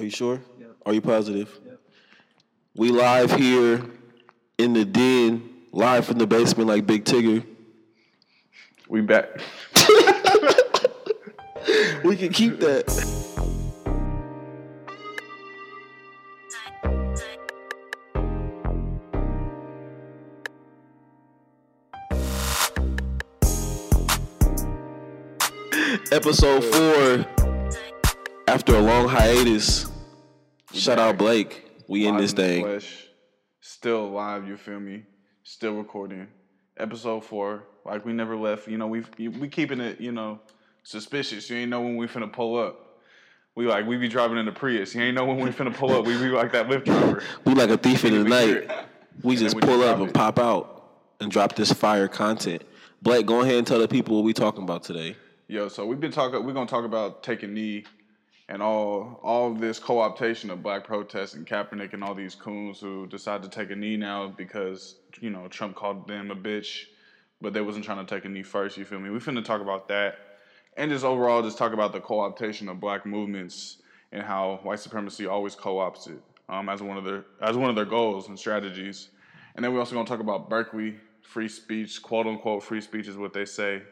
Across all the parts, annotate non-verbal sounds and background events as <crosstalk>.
Are you sure? Are you positive? We live here in the den, live from the basement like Big Tigger. We back. <laughs> We can keep that. Episode four. After a long hiatus, shout out Blake. We in this thing. flesh. Still live, you feel me? Still recording. Episode four. Like we never left. You know, we we keeping it, you know, suspicious. You ain't know when we finna pull up. We like we be driving in the Prius. You ain't know when we finna pull up. We be like that Lyft driver. We like a thief in the night. We just we pull just up and it. pop out and drop this fire content. Blake, go ahead and tell the people what we talking about today. Yo, so we've been talking. We're gonna talk about taking knee and all all this co-optation of black protests and Kaepernick and all these coons who decide to take a knee now because you know Trump called them a bitch, but they wasn't trying to take a knee first. You feel me? We finna talk about that and just overall just talk about the co-optation of black movements and how white supremacy always co-opts it um, as one of their as one of their goals and strategies. And then we're also gonna talk about Berkeley free speech, quote unquote free speech is what they say,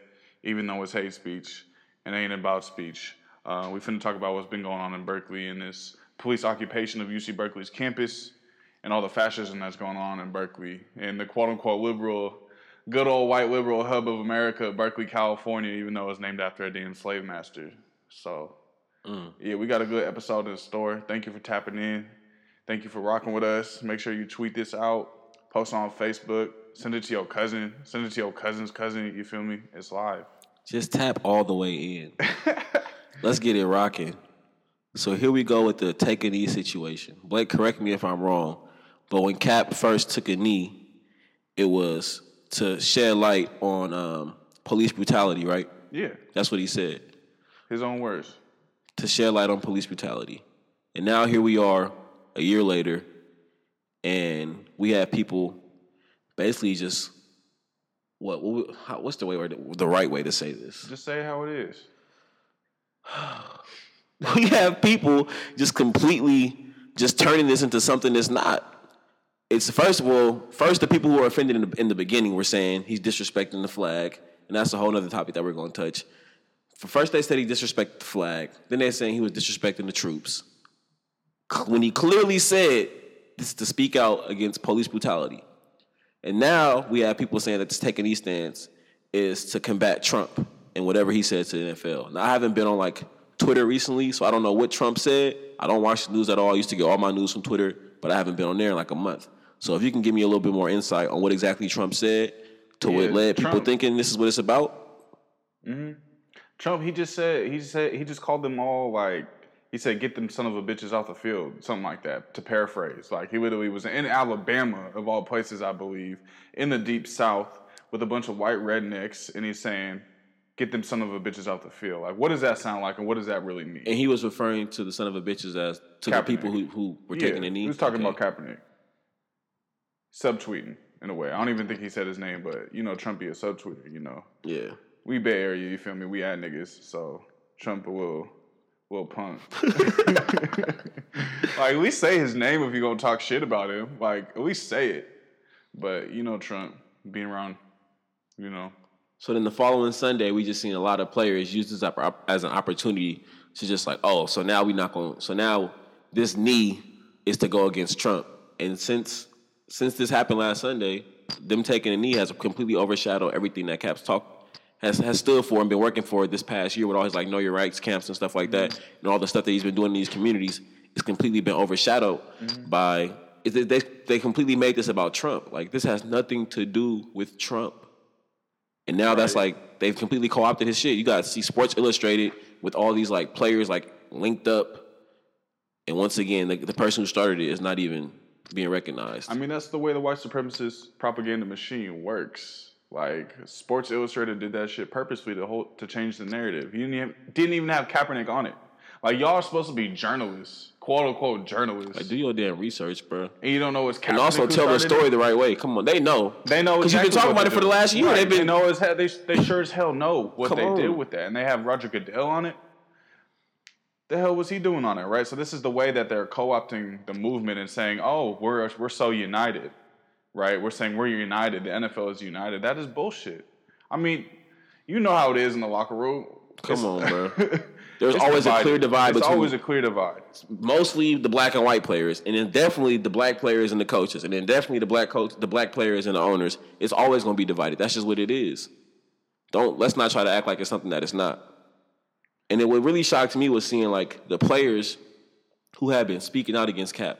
even though it's hate speech and ain't about speech. Uh, we finna talk about what's been going on in Berkeley and this police occupation of UC Berkeley's campus and all the fascism that's going on in Berkeley and the quote unquote liberal, good old white liberal hub of America, Berkeley, California, even though it's named after a damn slave master. So, yeah, we got a good episode in store. Thank you for tapping in. Thank you for rocking with us. Make sure you tweet this out, post on Facebook, send it to your cousin, send it to your cousin's cousin. You feel me? It's live. Just tap all the way in. <laughs> Let's get it rocking. So here we go with the take a knee situation. Blake, correct me if I'm wrong, but when Cap first took a knee, it was to shed light on um, police brutality, right? Yeah, That's what he said. his own words. to shed light on police brutality. And now here we are, a year later, and we have people basically just what, what how, what's the way or the, the right way to say this? Just say how it is. <gasps> We have people just completely just turning this into something that's not. It's first of all, first the people who were offended in the, in the beginning were saying he's disrespecting the flag, and that's a whole other topic that we're going to touch. First, they said he disrespected the flag. Then they're saying he was disrespecting the troops. When he clearly said this is to speak out against police brutality. And now we have people saying that taking these stance is to combat Trump and whatever he said to the NFL. Now I haven't been on like Twitter recently, so I don't know what Trump said. I don't watch the news at all. I used to get all my news from Twitter, but I haven't been on there in like a month. So if you can give me a little bit more insight on what exactly Trump said to what Yeah, led people thinking this is what it's about. Mm-hmm. Trump, he just said he said he just called them all like he said get them son of a bitches off the field, something like that. To paraphrase, like he literally was in Alabama of all places, I believe, in the deep South with a bunch of white rednecks, and he's saying get them son of a bitches off the field. Like, what does that sound like, and what does that really mean? And he was referring to the son of a bitches as to the people who, who were taking the knee. He was talking Okay. about Kaepernick. Subtweeting in a way. I don't even think he said his name, but you know, Trump be a subtweeter. You know, Yeah. we Bay Area. You feel me? We at niggas, so Trump will little punk. <laughs> like at least say his name if you gonna talk shit about him. Like at least say it. But you know, Trump being around, you know, So then the following Sunday, we just seen a lot of players use this as an opportunity to just like, oh, so now we not going. So now this knee is to go against Trump. And since since this happened last Sunday, them taking a knee has completely overshadowed everything that Caps talk has has stood for and been working for this past year with all his like know your rights camps and stuff like that, mm-hmm. and all the stuff that he's been doing in these communities. It's completely been overshadowed mm-hmm. by. Is that they they completely made this about Trump. Like this has nothing to do with Trump. And now that's like they've completely co-opted his shit. You got to see Sports Illustrated with all these like players like linked up, and once again, the, the person who started it is not even being recognized. I mean, that's the way the white supremacist propaganda machine works. Like Sports Illustrated did that shit purposely to hold, to change the narrative. He didn't even, didn't even have Kaepernick on it. Like y'all are supposed to be journalists, quote unquote journalists, like, do your damn research, bro, and you don't know it's Kaepernick. and also tell the story it? the right way. Come on, they know. They know because exactly you've been talking about it for the last year. Right, They've been they know as hell, they they sure as hell know what Come they on. did with that, and they have Roger Goodell on it. The hell was he doing on it, right? So this is the way that they're co-opting the movement and saying, "Oh, we're we're so united." Right? We're saying we're united. The NFL is united. That is bullshit. I mean, you know how it is in the locker room. Come It's- on, bro. <laughs> There's it's always a clear divide It's between always a clear divide. mostly the black and white players, and then definitely the black players and the coaches, and then definitely the black coach, the black players and the owners. It's always going to be divided. That's just what it is. Don't let's not try to act like it's something that it's not. And then what really shocked me was seeing like the players who have been speaking out against Cap,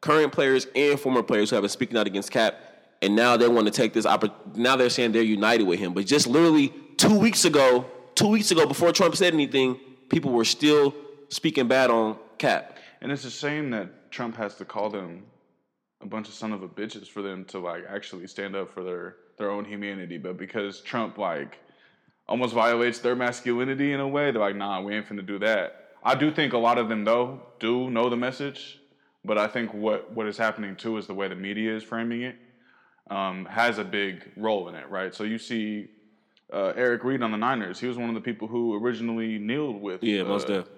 current players and former players who have been speaking out against Cap, and now they want to take this oppor- Now they're saying they're united with him, but just literally two weeks ago, two weeks ago before Trump said anything, people were still speaking bad on Cap. And it's a shame that Trump has to call them a bunch of son of a bitches for them to like actually stand up for their their own humanity. But because Trump like almost violates their masculinity in a way, they're like, nah, we ain't finna do that. I do think a lot of them though do know the message, but I think what what is happening too is the way the media is framing it um, has a big role in it, right? So you see uh, Eric Reid on the Niners. He was one of the people who originally kneeled with Yeah, most uh, def.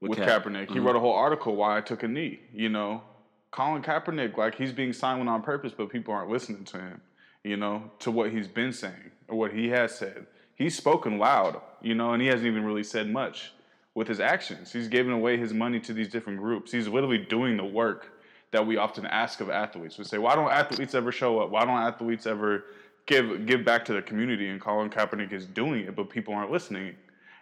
with Cap. Kaepernick. He wrote a whole article why I took a knee. You know, Colin Kaepernick, like he's being silent on purpose, but people aren't listening to him. You know, to what he's been saying or what he has said. He's spoken loud. You know, and he hasn't even really said much with his actions. He's giving away his money to these different groups. He's literally doing the work that we often ask of athletes. We say, why don't athletes ever show up? Why don't athletes ever give give back to the community? And Colin Kaepernick is doing it, but people aren't listening.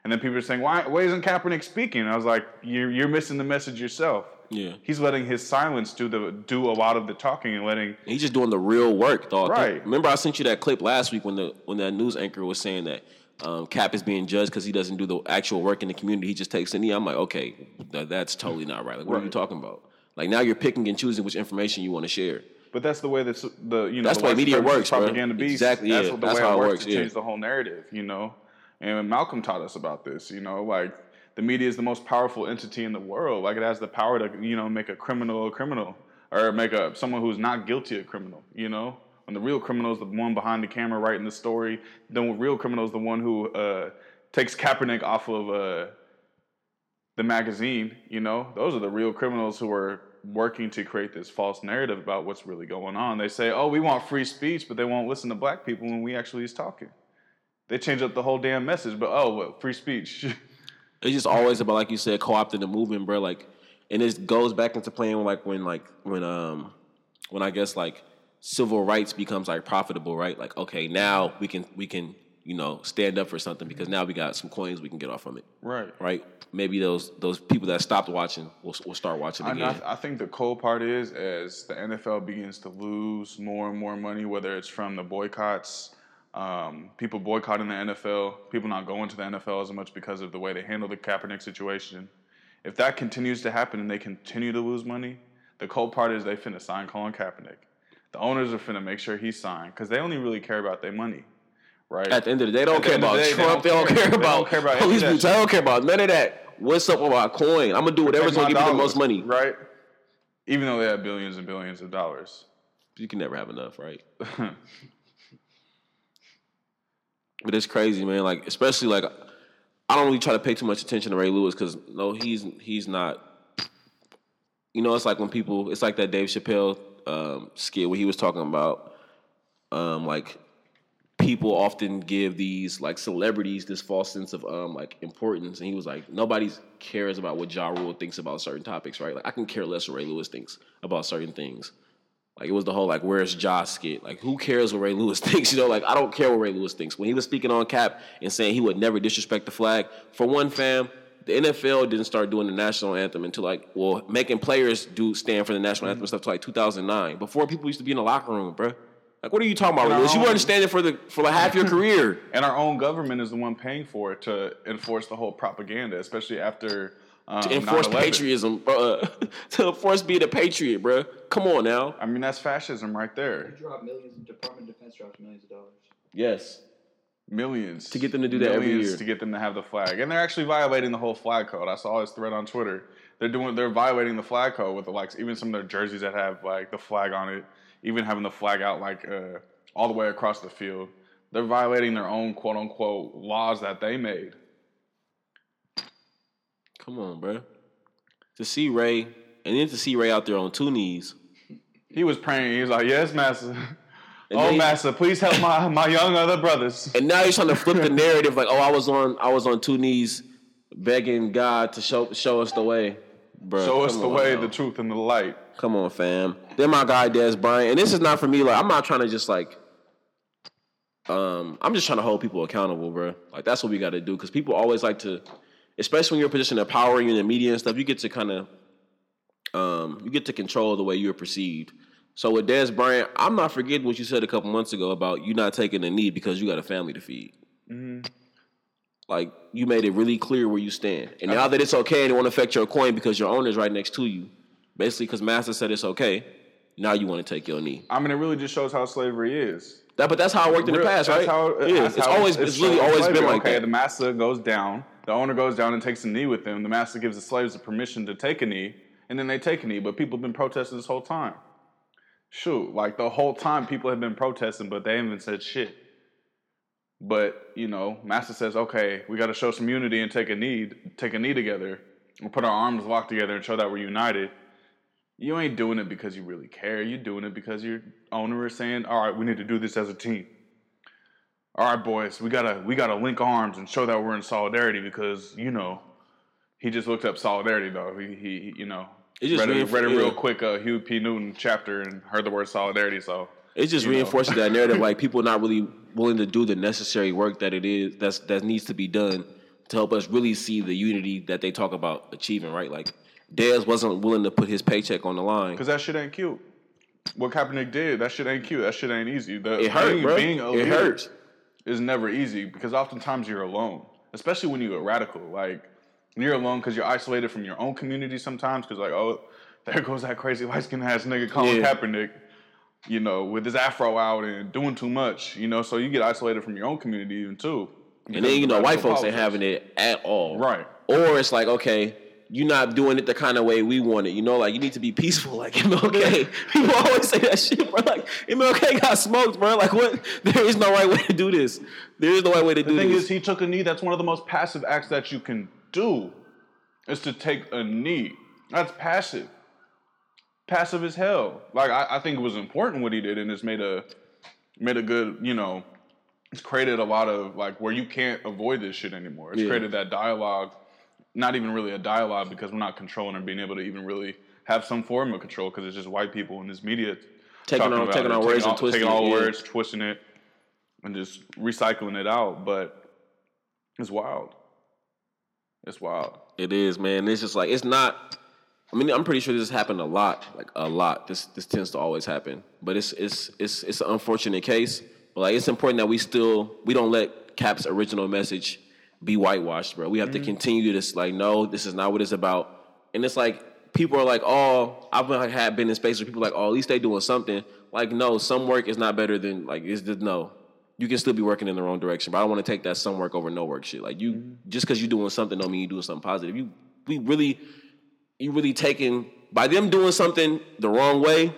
And then people are saying, why, why isn't Kaepernick speaking? And I was like, you're, you're missing the message yourself. Yeah. He's letting his silence do the do a lot of the talking and letting He's just doing the real work, dog. Right. Remember, I sent you that clip last week when the when that news anchor was saying that um, Cap is being judged because he doesn't do the actual work in the community. He just takes a knee. I'm like, okay, th- that's totally not right. Like, what are you talking about? Like now you're picking and choosing which information you want to share. But that's the way that the you know That's the way media works, bro. propaganda beast. Exactly, That's yeah. what the That's way how it it works, works, to yeah. change the whole narrative. You know, and Malcolm taught us about this. You know, like the media is the most powerful entity in the world. Like it has the power to you know make a criminal a criminal or make a someone who's not guilty a criminal. You know. When the real criminal is the one behind the camera writing the story, then the real criminal is the one who uh, takes Kaepernick off of uh, the magazine, you know, those are the real criminals who are working to create this false narrative about what's really going on. They say, "Oh, we want free speech," but they won't listen to black people when we actually is talking. They change up the whole damn message, but oh, well, free speech. <laughs> It's just always about like you said, co-opting the movement, bro. Like, and it goes back into playing like when like when um when I guess like civil rights becomes like profitable, right? Like, okay, now we can we can you know stand up for something because now we got some coins we can get off from it, right. right? Maybe those those people that stopped watching will will start watching again. I, I think the cool part is as the NFL begins to lose more and more money, whether it's from the boycotts, um, people boycotting the NFL, people not going to the NFL as much because of the way they handle the Kaepernick situation. If that continues to happen and they continue to lose money, the cold part is they finna sign Colin Kaepernick. The owners are finna make sure he's signed because they only really care about their money, right? At the end of the day, they don't the care about the day, Trump. They don't don't care. about care about police boots. They don't care about none of that. What's up with my coin? I'm gonna do whatever's gonna give me the most money. right? Even though they have billions and billions of dollars. You can never have enough, right? <laughs> But it's crazy, man. Like, especially like, I don't really try to pay too much attention to Ray Lewis because no, he's he's not. You know, it's like when people. It's like that Dave Chappelle um, skit where he was talking about, um, like, people often give these like celebrities this false sense of um like importance, and he was like, nobody cares about what Ja Rule thinks about certain topics, right? Like, I can care less what Ray Lewis thinks about certain things. Like it was the whole like where's Ja skit? Like who cares what Ray Lewis <laughs> thinks? You know, like I don't care what Ray Lewis thinks. When he was speaking on Cap and saying he would never disrespect the flag, for one fam, the NFL didn't start doing the national anthem until like well making players do stand for the national anthem and stuff until like 2009. Before people used to be in the locker room, bro. Like what are you talking about, Ray Lewis? You weren't standing for the for like half your <laughs> career. And our own government is the one paying for it to enforce the whole propaganda, especially after um, To enforce 9/11. patriotism, bro. <laughs> to enforce being a patriot, bro. Come on now. I mean, that's fascism right there. You Drop millions. Department of Defense drops millions of dollars. Yes. Millions To get them to do that every Millions year. to get them to have the flag, and they're actually violating the whole flag code. I saw this thread on Twitter. They're doing, they're violating the flag code with the like, even some of their jerseys that have like the flag on it, even having the flag out like uh, all the way across the field. They're violating their own quote unquote laws that they made. Come on, bro. to see Ray, and then to see Ray out there on two knees. He was praying. He was like, "Yes, master. And <laughs> oh, master, please help my my young other brothers." <laughs> And now he's trying to flip the narrative, like, oh, I was on, I was on two knees, begging God to show show us the way, bro. Show us the on, way, bro. the truth, and the light. Come on, fam. Then my guy Dez Bryant, and this is not for me. Like, I'm not trying to just like, um, I'm just trying to hold people accountable, bro. Like that's what we got to do because people always like to, especially when you're in a position of power, you're in the media and stuff. You get to kind of, um, you get to control the way you're perceived. So with Dez Bryant, I'm not forgetting what you said a couple months ago about you not taking a knee because you got a family to feed. Like you made it really clear where you stand, and now that it's okay and it won't affect your coin because your owner's right next to you, basically because Master said it's okay. Now you want to take your knee. I mean, it really just shows how slavery is. That, but that's how it worked in the Real- past, that's right? How, yeah, that's it's how always it's, really shown always been like okay, that. the master goes down, the owner goes down and takes a knee with them. The master gives the slaves the permission to take a knee, and then they take a knee. But people have been protesting this whole time. Shoot, like the whole time people have been protesting, but they haven't said shit. But you know, master says, okay, we got to show some unity and take a knee, take a knee together, and put our arms locked together and show that we're united. You ain't doing it because you really care. You're doing it because your owner is saying, "All right, we need to do this as a team." All right, boys, we gotta we gotta link arms and show that we're in solidarity because you know he just looked up solidarity though. He, he you know It just read, a, read a real quick uh, Huey P. Newton chapter and heard the word solidarity. So It just reinforces that narrative, like <laughs> people not really willing to do the necessary work that it is that's that needs to be done to help us really see the unity that they talk about achieving. Right, like Dez wasn't willing to put his paycheck on the line. because that shit ain't cute. What Kaepernick did, that shit ain't cute. That shit ain't easy. The, It hurt, being, bro. Being a It hurts. is never easy because oftentimes you're alone, especially when you're a radical. Like you're alone because you're isolated from your own community sometimes. Because like, oh, there goes that crazy light skinned ass nigga Colin Yeah. Kaepernick, you know, with his afro out and doing too much. You know, so you get isolated from your own community even too. And then you know, white folks ain't having it at all. Right. Or it's like, okay, you're not doing it the kind of way we want it. You know, like you need to be peaceful, like <laughs> MLK. People always say that shit, bro. Like MLK got smoked, bro. Like what? <laughs> There is no right way to do this. There is no right way to The do thing is, he took a knee. That's one of the most passive acts that you can do, is to take a knee. That's passive. Passive as hell. Like I, I think it was important what he did, and it's made a made a good, you know, it's created a lot of like where you can't avoid this shit anymore. It's Yeah. created that dialogue, not even really a dialogue because we're not controlling or being able to even really have some form of control because it's just white people in this media Taking talking on- about taking on words and all, twisting taking all it, yeah. words, twisting it, and just recycling it out. But it's wild. It's wild. It is, man. It's just like it's not. I mean, I'm pretty sure this happened a lot, like a lot. This this tends to always happen, but it's it's it's it's an unfortunate case. But like, it's important that we still we don't let Cap's original message be whitewashed, bro. We have to mm. continue this. Like, no, this is not what it's about. And it's like people are like, oh, I've been, like, had been in spaces where people are like, oh, at least they doing something. Like, no, some work is not better than like it's just no. You can still be working in the wrong direction, but I don't want to take that some work over no work shit. Like you, mm-hmm. just because you're doing something, don't mean you're doing something positive. You, we really, you really taking by them doing something the wrong way.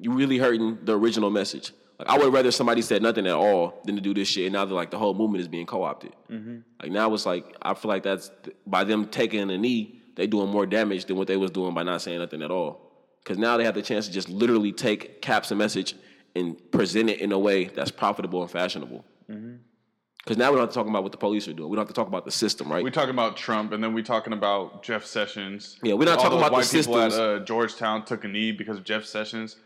You really hurting the original message. Like I would rather somebody said nothing at all than to do this shit. And now they're like the whole movement is being co-opted. Like now it's like I feel like that's by them taking a knee, they doing more damage than what they was doing by not saying nothing at all. Because now they have the chance to just literally take Cap's a message and present it in a way that's profitable and fashionable. Because now we don't have to talk about what the police are doing. We don't have to talk about the system, right? We talking about Trump, and then we talking about Jeff Sessions. Yeah, we're not All talking those about the white people at systems. uh, Georgetown took a knee because of Jeff Sessions,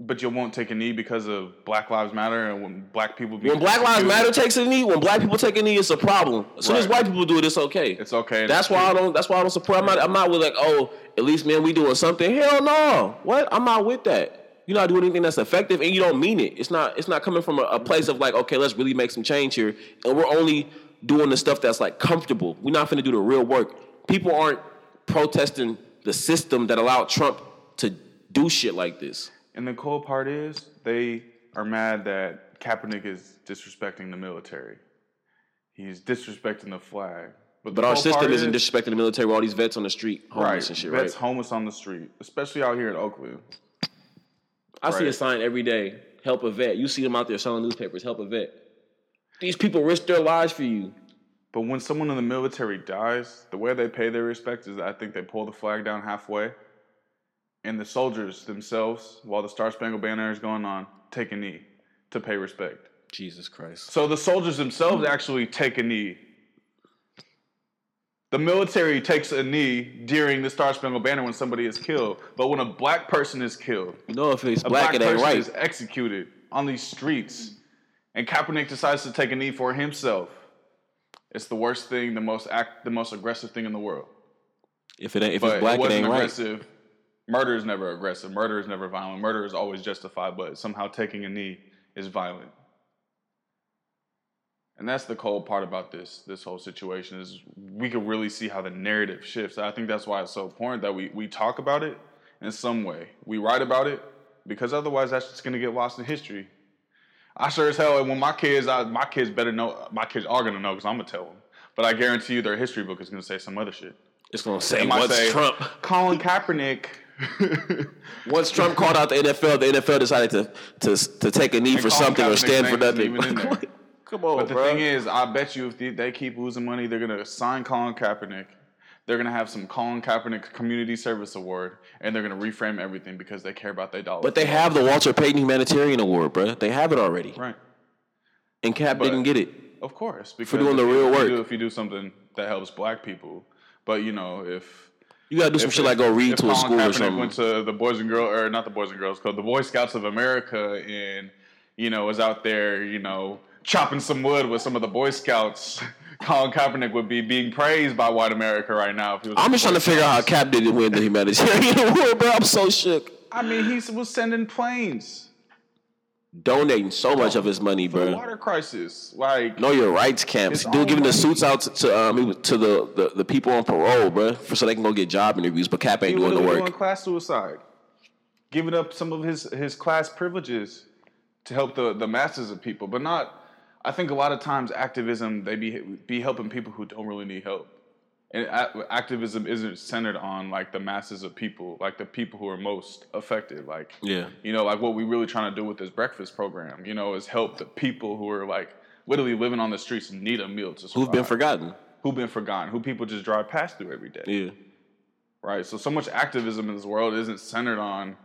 but you won't take a knee because of Black Lives Matter and when black people. Be when Black Lives. Matter takes a knee, when black people take a knee, it's a problem. As soon as white people do it, it's okay. it's okay. That's why I don't. That's why I don't support. I'm not. I'm not with like, oh, at least man, we doing something. Hell no. What? I'm not with that. You're not doing anything that's effective, and you don't mean it. It's not. It's not coming from a, a place of like, okay, let's really make some change here, and we're only doing the stuff that's like comfortable. We're not going to do the real work. People aren't protesting the system that allowed Trump to do shit like this. And the cool part is they are mad that Kaepernick is disrespecting the military. He's disrespecting the flag. the But our system isn't is- disrespecting the military. With all these vets on the street, homeless right. and shit, Vets right? homeless on the street, especially out here in Oakland. I see a sign every day. Help a vet. You see them out there selling newspapers. Help a vet. These people risk their lives for you. But when someone in the military dies, the way they pay their respect is I think they pull the flag down halfway, and the soldiers themselves, while the Star Spangled Banner is going on, take a knee to pay respect. Jesus Christ. So the soldiers themselves actually take a knee. The military takes a knee during the Star Spangled Banner when somebody is killed, but when a black person is killed, no, if it's a black, it ain't person right. is executed on these streets, and Kaepernick decides to take a knee for himself. It's the worst thing, the most act, the most aggressive thing in the world. If it ain't, if But it's black, it it, ain't right. Murder is never aggressive. Murder is never violent. Murder is always justified, but somehow taking a knee is violent. And that's the cold part about this this whole situation is we can really see how the narrative shifts. I think that's why it's so important that we we talk about it in some way. We write about it because otherwise that's just gonna get lost in history. I sure as hell when my kids, I, my kids better know. My kids are gonna know because I'm gonna tell them. But I guarantee you, their history book is gonna say some other shit. It's gonna say might say, Trump Colin Kaepernick. <laughs> once Trump called out the NFL, the NFL decided to to to take a knee for something or stand for nothing. even in there. <laughs> Come on, But the bro. thing is, I bet you if they, they keep losing money, they're gonna sign Colin Kaepernick. They're gonna have some Colin Kaepernick Community Service Award, and they're gonna reframe everything because they care about their dollars. but they have the Walter Payton Humanitarian Award, bro. They have it already, right, and Cap But- didn't get it. of course, because for doing the real you work. if you do something that helps Black people, but you know if You gotta do some if- shit like go read to a Colin school or Kaepernick something. went to the Boys and Girls, or not the Boys and Girls Club, the Boy Scouts of America, and you know was out there, you know, chopping some wood with some of the Boy Scouts. <laughs> Colin Kaepernick would be being praised by white America right now. If he was I'm just trying to figure out how Cap didn't win the humanitarian award, bro. I'm so shook. I mean, he was sending planes Donating so much of his money, bro. water crisis. Like, Know your rights camps. Dude giving the suits out to, to um to the, the, the people on parole, bro, for so they can go get job interviews. But Cap he ain't doing the work. doing class suicide, giving up some of his his class privileges to help the the masses of people, but not. I think a lot of times activism they be be helping people who don't really need help, and activism isn't centered on like the masses of people, like the people who are most affected. Like, Yeah. you know, like what we really trying to do with this breakfast program, you know, is help the people who are like literally living on the streets and need a meal to survive. Who've been forgotten? Who've been forgotten? Who people just drive past through every day Yeah. right? So so much activism in this world isn't centered on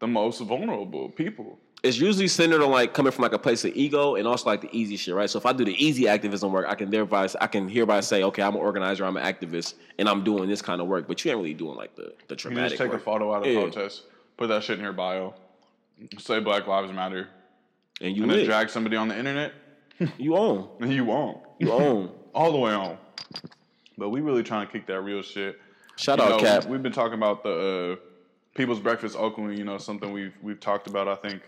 the most vulnerable people. It's usually centered on like coming from like a place of ego and also like the easy shit, right? So if I do the easy activism work, I can thereby I can hereby say, okay, I'm an organizer, I'm an activist, and I'm doing this kind of work. But you ain't really doing like the the traumatic. You just take work. a photo out of Yeah. protest, put that shit in your bio, say Black Lives Matter, and you and then drag somebody on the internet, <laughs> You own. and you won't. You own. <laughs> All the way on. But we really trying to kick that real shit. Shout You out know, Cap. We've been talking about the uh, People's Breakfast Oakland. You know, something we've we've talked about. I think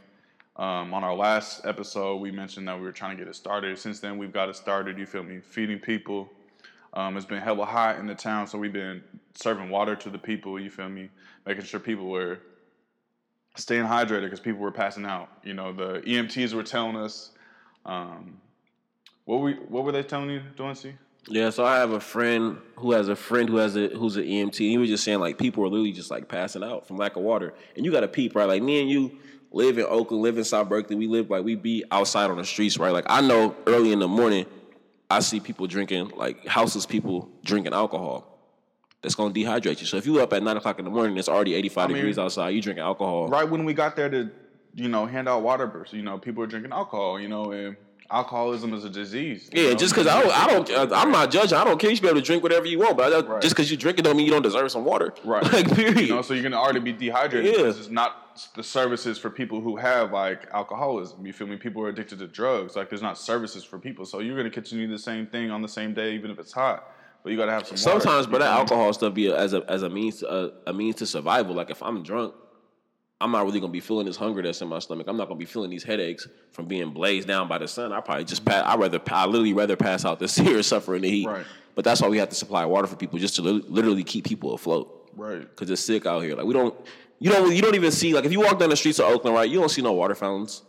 um, on our last episode, we mentioned that we were trying to get it started. Since then, we've got it started. You feel me? Feeding people. Um, it's been hella hot in the town, so we've been serving water to the people. You feel me? Making sure people were staying hydrated because people were passing out. You know, the EMTs were telling us. Um, what we what were they telling you, Doancy? Yeah, so I have a friend who has a friend who has a who's an EMT. He was just saying like people are literally just like passing out from lack of water, and you got to peep right. Like me and you live in Oakland, live in South Berkeley. We live like we be outside on the streets, right? Like I know early in the morning, I see people drinking like houseless people drinking alcohol. That's gonna dehydrate you. So if you up at nine o'clock in the morning, it's already eighty five I mean- degrees outside. You drinking alcohol. right when we got there to, you know, hand out water bursts, you know, people are drinking alcohol, you know, and alcoholism is a disease. Yeah, know? just because I don't, I don't, uh, I'm not judging. I don't care. You should be able to drink whatever you want, but I, Right. just because you drink it don't mean you don't deserve some water. Right. <laughs> Like period. You know, so you're gonna already be dehydrated. Yeah. Is not the services for people who have like alcoholism. You feel me? People are addicted to drugs. Like there's not services for people. So you're gonna continue the same thing on the same day, even if it's hot. But you gotta have some. Sometimes, You but that alcohol stuff be a, as a as a means to, uh, a means to survival. Like if I'm drunk, I'm not really gonna be feeling this hunger that's in my stomach. I'm not gonna be feeling these headaches from being blazed down by the sun. I probably just pass. I rather I literally rather pass out than <laughs> sit here suffering the heat. Right. But that's why we have to supply water for people just to li- literally keep people afloat. Right. Because it's sick out here. Like we don't. You don't. You don't even see like if you walk down the streets of Oakland, right? You don't see no water fountains.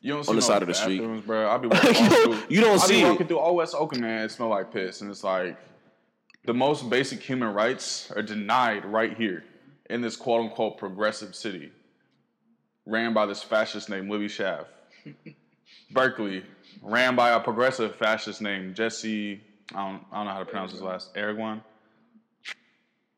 You don't see On the no side of the street. bro. I'll be <laughs> walking You don't- through, you don't I'll see be it. walking through Old West Oakland, man. It smell like piss, and it's like the most basic human rights are denied right here in this quote unquote progressive city, ran by this fascist named Libby Schaaf. <laughs> Berkeley, ran by a progressive fascist named Jesse. I don't, I don't know how to pronounce his last. Arreguín.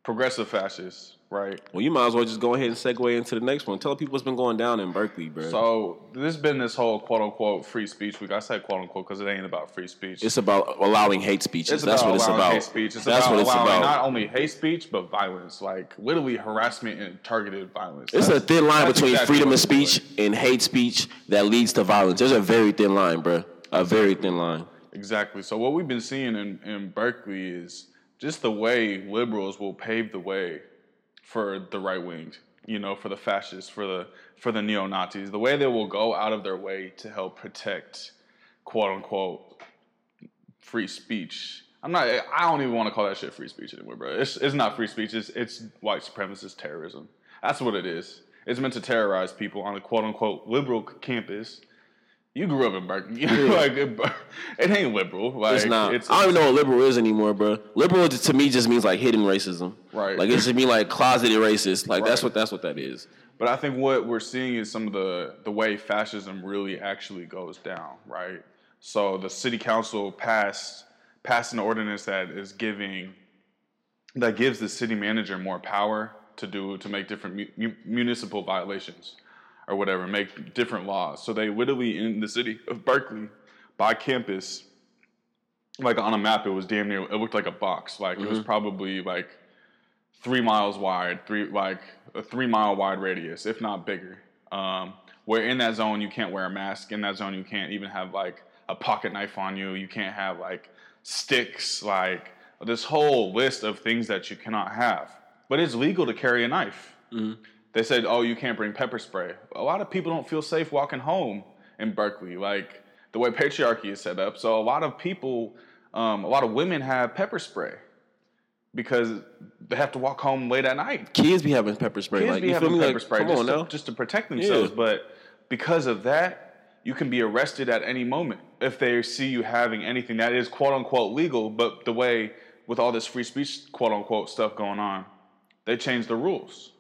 Progressive fascists, right? Well, you might as well just go ahead and segue into the next one. Tell people what's been going down in Berkeley, bro. So there's been this whole quote unquote free speech week. I say quote unquote because it ain't about free speech. it's about allowing hate speeches. It's That's what it's about. hate speech. It's That's about what it's allowing about. not only hate speech but violence, like literally harassment and targeted violence. It's a thin line between exactly freedom of speech and hate speech that leads to violence. There's a very thin line, bro. A very thin line. Exactly. So what we've been seeing in, in Berkeley is just the way liberals will pave the way for the right wing, you know, for the fascists, for the for the neo Nazis. The way they will go out of their way to help protect quote unquote free speech. I'm not I don't even want to call that shit free speech anymore, bro. It's it's not free speech, it's it's white supremacist terrorism. That's what it is. It's meant to terrorize people on a quote unquote liberal campus. You grew up in Berkeley. <laughs> like it, it ain't liberal. Like It's not. It's, I don't even know what liberal is anymore, bro. Liberal to me just means like hidden racism. Right. Like it just mean like closeted racist. Like that's what that's what that is. But I think what we're seeing is some of the the way fascism really actually goes down, right? So the city council passed passed an ordinance that is giving that gives the city manager more power to do to make different mu- municipal violations or whatever, make different laws. So they literally in the city of Berkeley, by campus, like on a map, it was damn near. It looked like a box. Like it was probably like three miles wide, three like a three mile wide radius, if not bigger. Um, where in that zone you can't wear a mask. In that zone you can't even have like a pocket knife on you. You can't have like sticks. Like this whole list of things that you cannot have. But it's legal to carry a knife. They said, "Oh, you can't bring pepper spray." A lot of people don't feel safe walking home in Berkeley, like the way patriarchy is set up. So a lot of people, um, a lot of women have pepper spray because they have to walk home late at night. Kids be having pepper spray. Kids like be having pepper Like, spray just, on to, just to protect themselves, Yeah. but because of that, you can be arrested at any moment if they see you having anything that is quote unquote legal. But the way with all this free speech quote unquote stuff going on, they changed the rules.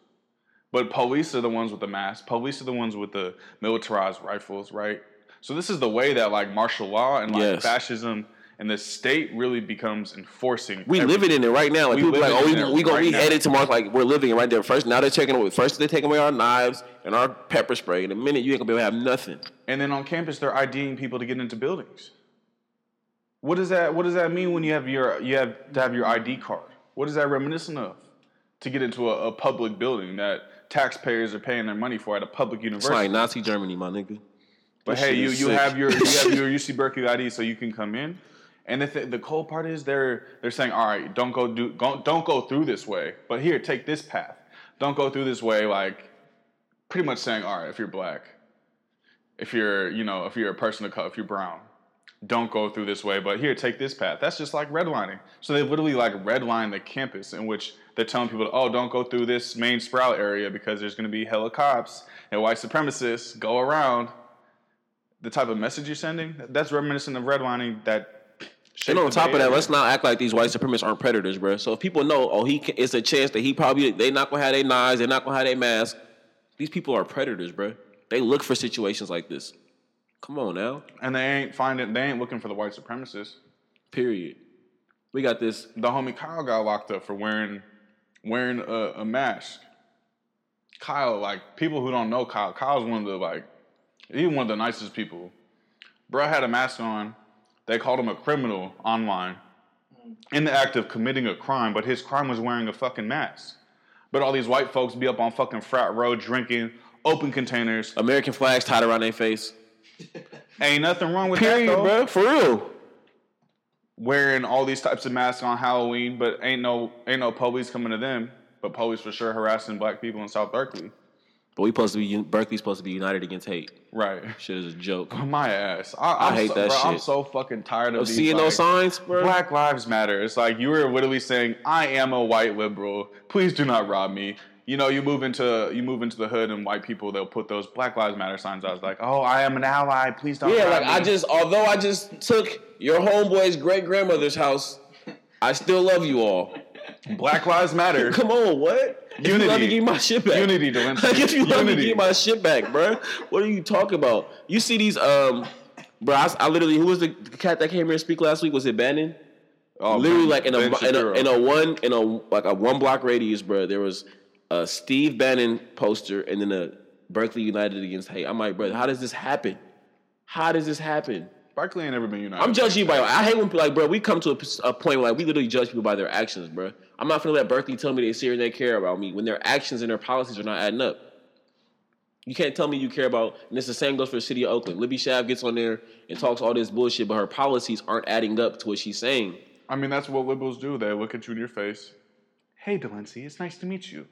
But police are the ones with the masks. Police are the ones with the militarized rifles, right? So this is the way that like martial law and like Yes. fascism and the state really becomes enforcing. We every- living in it right now. Like We people like, oh, we, we gonna right we headed to Mars. Like we're living it right there. First, now they're taking away. First, they're taking away our knives and our pepper spray. In a minute, you ain't gonna be able to have nothing. And then on campus, they're IDing people to get into buildings. What does that What does that mean when you have your you have to have your ID card? What is that reminiscent of? To get into a, a public building that taxpayers are paying their money for at a public university. It's like Nazi Germany, my nigga. but This hey, you, you sick. have your you have <laughs> your UC Berkeley ID, so you can come in. And the th- the cool part is they're they're saying, all right, don't go do go, don't go through this way, but here take this path. Don't go through this way, like pretty much saying, all right, if you're black, if you're you know if you're a person of color, if you're brown, don't go through this way, but here take this path. That's just like redlining. So they literally like redline the campus in which they're telling people, oh, don't go through this main Sproul area because there's going to be hella cops and white supremacists go around the type of message you're sending, that's reminiscent of redlining that. And on top of that, let's not act like these white supremacists aren't predators, bro. So if people know, oh, he, can, it's a chance that he probably they not gonna have their knives, they're not gonna have their mask. These people are predators, bro. They look for situations like this. Come on now. and they ain't finding, they ain't looking for the white supremacists. Period. We got this. The homie Kyle got locked up for wearing wearing a, a mask. Kyle, like people who don't know Kyle, Kyle's one of the like, he's one of the nicest people. Bro had a mask on. They called him a criminal online in the act of committing a crime, but his crime was wearing a fucking mask. But all these white folks be up on fucking frat road drinking open containers. American flags tied around their face. <laughs> Ain't nothing wrong with Period, that though. bro. For real. wearing all these types of masks on Halloween, but ain't no ain't no police coming to them. But police for sure harassing black people in South Berkeley. But we supposed to be Berkeley's supposed to be united against hate. Right. Shit is a joke. <laughs> My ass. I, I'm hate so, that bro, I'm so fucking tired of seeing like, those signs, bro. Black Lives Matter. It's like you were literally saying, "I am a white liberal. Please do not rob me." You know, you move into you move into the hood, and white people they'll put those Black Lives Matter signs. I was like, "Oh, I am an ally. Please don't." Yeah, like me. I just, although I just took your homeboy's great grandmother's house, I still love you all. Black Lives Matter. <laughs> Come on, what? If you Unity. let me give my shit back. Unity, <laughs> Delinquent. Like if you let me Unity. give my shit back, bro. What are you talking about? You see these um Bro, I, I literally who was the cat that came here and speak last week? Was it Bannon? Oh, literally Ben- like in a, in a in a one in a like a one block radius, bro. There was a Steve Bannon poster and then a Berkeley United against hate. I'm like, bro, how does this happen? How does this happen? Berkeley ain't never been united. I'm judging you by. I hate when like, bro. We come to a, a point where like we literally judge people by their actions, bro. I'm not gonna let Berkeley tell me they serious, they care about me when their actions and their policies are not adding up. You can't tell me you care about. And it's the same goes for the city of Oakland. Libby Schaaf gets on there and talks all this bullshit, but her policies aren't adding up to what she's saying. I mean, that's what liberals do. They look at you in your face. Hey, Delancey, it's nice to meet you.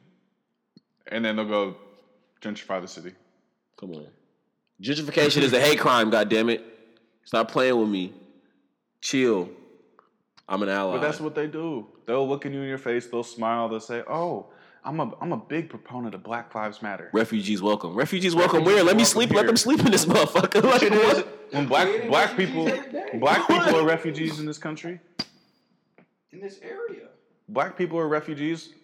And then they'll go gentrify the city. Come on. Gentrification is a hate crime, God damn goddammit. Stop playing with me. Chill. I'm an ally. But that's what they do. They'll look at you in your face. They'll smile. They'll say, "Oh, I'm a I'm a big proponent of Black Lives Matter." Refugees welcome. Refugees welcome Refugees where? Let me welcome sleep. Let here. them sleep in this motherfucker. <laughs> Like, It is what? when black black people black people are refugees in this country. in this area. Black people are refugees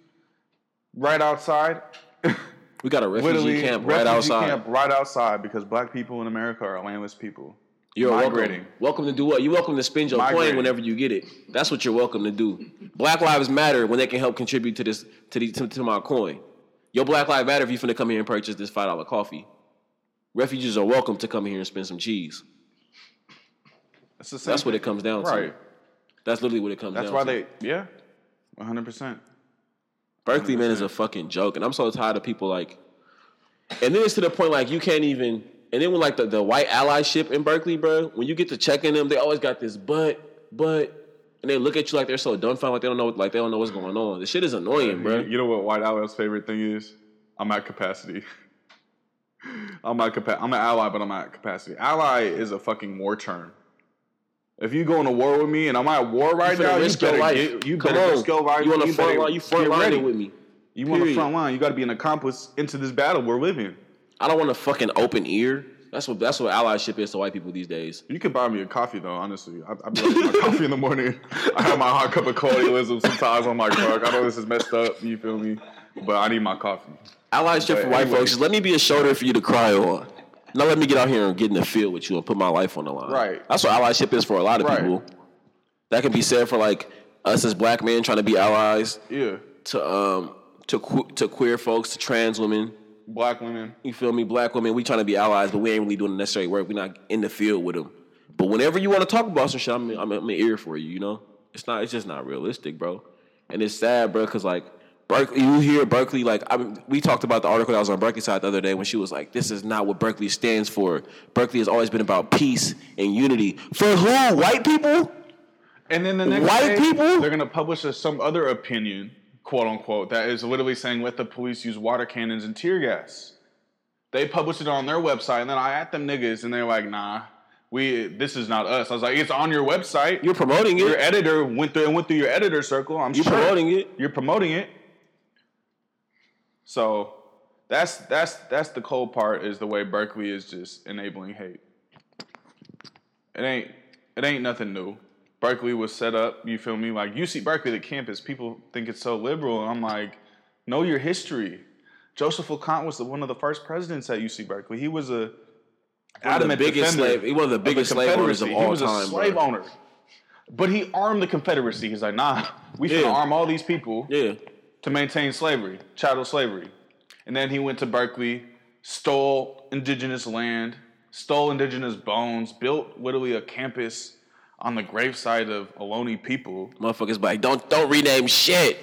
right outside. <laughs> We got a refugee Literally, camp right outside. refugee outside. camp right outside because black people in America are landless people. You're migrating. welcome. Welcome to do what? You're welcome to spend your Migrating. coin whenever you get it. That's what you're welcome to do. Black lives matter when they can help contribute to this to the to, to my coin. Your Black Lives Matter if you're finna come here and purchase this five dollar coffee. Refugees are welcome to come here and spend some cheese. That's the same. That's what it comes down to. That's literally what it comes That's down to. That's why they yeah, 100. Berkeley man is a fucking joke, and I'm so tired of people like. And then it's to the point like you can't even. And then when like the, the white allyship in Berkeley, bro, when you get to checking them, they always got this but but, and they look at you like they're so dumbfounded, like they don't know, like they don't know what's going on. The shit is annoying, bro. You know what White Ally's favorite thing is? I'm at capacity. <laughs> I'm at capa- I'm an ally, but I'm at capacity. Ally is a fucking war term. If you go into war with me and I'm at war right You now, you better life. get, you Come better risk your life. You on the front line? You front get ready. lining with me? You on the front line. You got to be an accomplice into this battle we're living. I don't want a fucking open ear. That's what that's what allyship is to white people these days. You could buy me a coffee though, honestly. I, I be my <laughs> coffee in the morning. I have my hot cup of colonialism. Sometimes I'm like, fuck, I know this is messed up. You feel me? But I need my coffee. Allyship But for white anyway. folks let me be a shoulder for you to cry on. Now let me get out here and get in the field with you and put my life on the line. Right. That's what allyship is for a lot of Right. people. That can be said for like us as black men trying to be allies Yeah, to um to que- to queer folks to trans women. black women. You feel me? Black women, we trying to be allies, but we ain't really doing the necessary work. We're not in the field with them. But whenever you want to talk about some shit, I'm, I'm, I'm an ear for you. You know, it's not. It's just not realistic, bro. And it's sad, bro, because like Berkeley, you hear Berkeley like I mean, we talked about the article that was on Berkeleyside the other day when she was like, "This is not what Berkeley stands for. Berkeley has always been about peace and unity for who? White people? And then the next White day, people? they're gonna publish a, some other opinion, quote unquote, that is literally saying let the police use water cannons and tear gas. They published it on their website, and then I at them niggas, and they're like, "Nah, we this is not us." I was like, "It's on your website. You're promoting it. your editor went through and went through your editor circle. I'm You're sure promoting it. You're promoting it. So that's that's that's the cold part is the way Berkeley is just enabling hate. It ain't it ain't nothing new. Berkeley was set up, you feel me? Like UC Berkeley, the campus, people think it's so liberal, and I'm like, know your history. Joseph LeConte was the, one of the first presidents at UC Berkeley. He was a the adamant biggest slave. He one of the of biggest slave owners of all he was time. a slave bro. owner. But he armed the Confederacy. He's like, nah, we should Yeah. arm all these people Yeah. To maintain slavery, chattel slavery. And then he went to Berkeley, stole indigenous land, stole indigenous bones, built literally a campus on the gravesite of Ohlone people. Motherfuckers like, don't don't rename shit.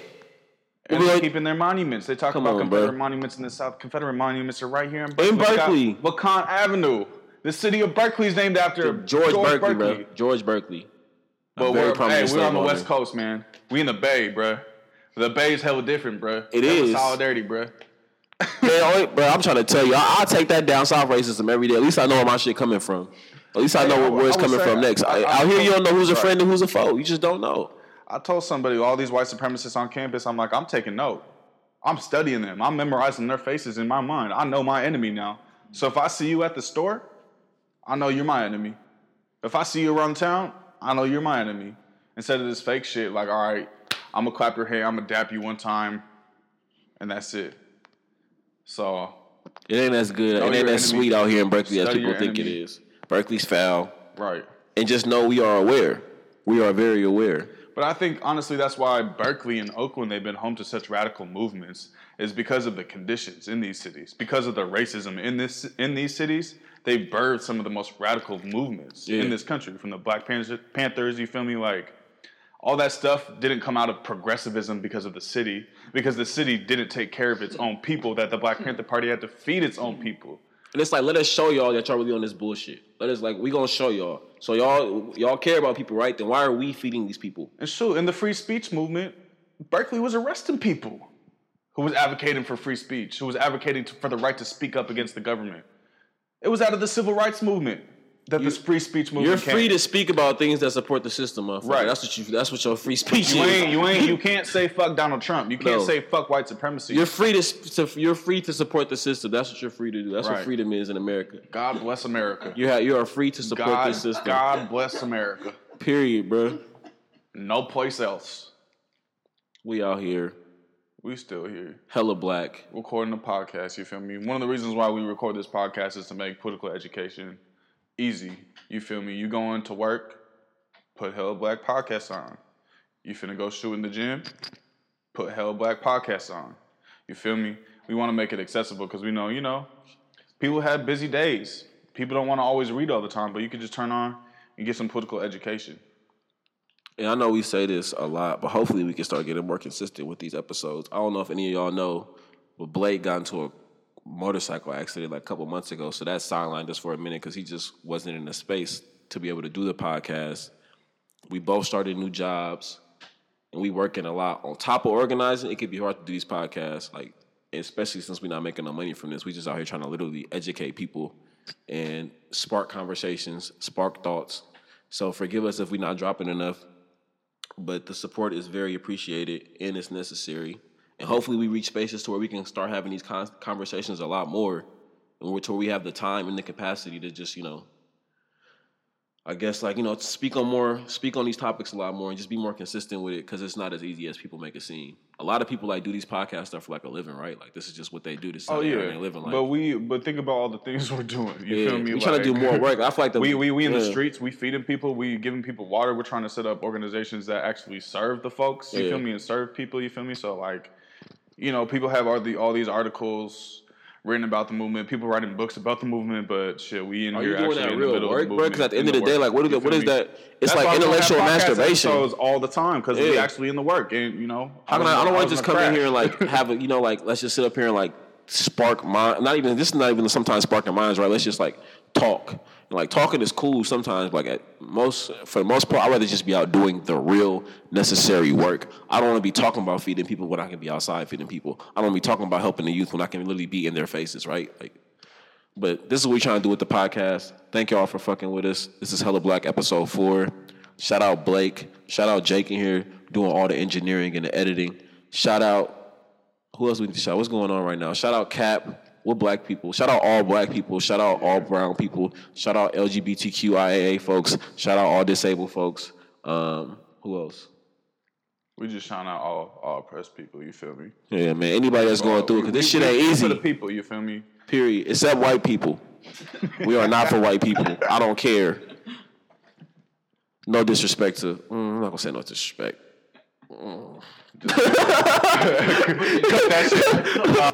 And they're like- keeping their monuments. They talk about on, Confederate bro. monuments in the South. Confederate monuments are right here in Berkeley. In Berkeley. LeConte Avenue. The city of Berkeley is named after George, Berkeley, bro. George Berkeley. But we're, hey, we're on the West. Coast, man. We in the Bay, bruh. The Bay is hella different, bro. It is. solidarity, bruh. <laughs> Man, oh, only- bro, I'm trying to tell you, I, I'll take that down south racism every day. At least I know where my shit coming from. At least I know I where, it's coming from next. I- I- out here, you don't know who's a friend and who's a foe. You just don't know. I told somebody, all these white supremacists on campus, I'm like, I'm taking note. I'm studying them. I'm memorizing their faces in my mind. I know my enemy now. So if I see you at the store, I know you're my enemy. If I see you around town, I know you're my enemy. Instead of this fake shit, like, all right, I'm gonna clap your hand, I'm gonna dap you one time, and that's it. So It ain't as good. It ain't as sweet out here in Berkeley as people think it enemy. is. Berkeley's foul. Right. and just know we are aware. We are very aware. But I think honestly, that's why Berkeley and Oakland they've been home to such radical movements is because of the conditions in these cities, because of the racism in this in these cities. They've birthed some of the most radical movements Yeah. in this country, from the Black Panthers, Panthers. You feel me? Like all that stuff didn't come out of progressivism because of the city, because the city didn't take care of its own people. That the Black Panther Party had to feed its own people. And it's like, let us show y'all that y'all really on this bullshit. Let us like, we gonna show y'all. So y'all, y'all care about people, right? Then why are we feeding these people? And shoot, in the free speech movement, Berkeley was arresting people who was advocating for free speech, who was advocating to, for the right to speak up against the government. It was out of the civil rights movement that this free speech movement You're free to speak about things that support the system, motherfucker. Right. That's what you. That's what your free <laughs> speech You is. ain't, you ain't, you <laughs> can't say fuck Donald Trump. You can't No. say fuck white supremacy. You're free to, to. You're free to support the system. That's what you're free to do. That's what freedom is in America. God bless America. You have. You are free to support God, this system. God bless America. Period, bro. No place else. We out here, We still here hella black. recording a podcast. You feel me? One of the reasons why we record this podcast is to make political education easy. You feel me? You going to work, put Hella Black Podcast on. You finna go shoot in the gym, put Hella Black Podcast on. You feel me? We want to make it accessible because we know, you know, people have busy days. People don't want to always read all the time, but you can just turn on and get some political education. And I know we say this a lot, but hopefully we can start getting more consistent with these episodes. I don't know if any of y'all know, but Blake got into a motorcycle accident like a couple months ago, so that sidelined us for a minute because he just wasn't in the space to be able to do the podcast. We both started new jobs, and we working a lot. On top of organizing, it could be hard to do these podcasts, like especially since we're not making no money from this. We just out here trying to literally educate people and spark conversations, spark thoughts. So forgive us if we're not dropping enough but the support is very appreciated and it's necessary. And hopefully, we reach spaces to where we can start having these con- conversations a lot more, and where to where we have the time and the capacity to just, you know, I guess like you know, speak on more, speak on these topics a lot more, and just be more consistent with it because it's not as easy as people make it seem. A lot of people like do these podcast stuff for like a living, right? Like this is just what they do. This is Oh how they living. Like, but we but think about all the things <laughs> we're doing. You yeah, feel me? we trying to do more work. I feel like the, <laughs> We we we in the streets. We feeding people. We giving people water. We're trying to set up organizations that actually serve the folks. You Yeah. feel me? And serve people. You feel me? So like, you know, people have all the all these articles written about the movement. People writing books about the movement. But shit, we in Are here actually in the middle work, of the bro? Because at the end of the in day, like, what is that? What is that? It's That's like why we don't have intellectual masturbation. all the time because we Yeah. actually in the work and you know. How can I? I don't want to just come in here and like <laughs> have a, you know, like let's just sit up here and like spark mind. Not even this is not even sometimes sparking minds, right? Let's just like talk. And, like talking is cool sometimes. Like at most, for the most part, I'd rather just be out doing the real necessary work. I don't want to be talking about feeding people when I can be outside feeding people. I don't want to be talking about helping the youth when I can literally be in their faces, right? Like. But this is what we're trying to do with the podcast. Thank y'all for fucking with us. This is Hella Black episode four. Shout out Blake. Shout out Jake in here doing all the engineering and the editing. Shout out who else we need to shout? What's going on right now? Shout out Cap. We're black people. Shout out all black people. Shout out all brown people. Shout out LGBTQIAA folks. Shout out all disabled folks. Um, who else? We just shout out all all oppressed people. You feel me? Yeah, man. Anybody that's going through it, because this shit ain't easy. For the people, you feel me? Period. Except white people. We are not for white people. I don't care. No disrespect to. mm, I'm not gonna say no disrespect. <laughs> Cut that shit. <laughs>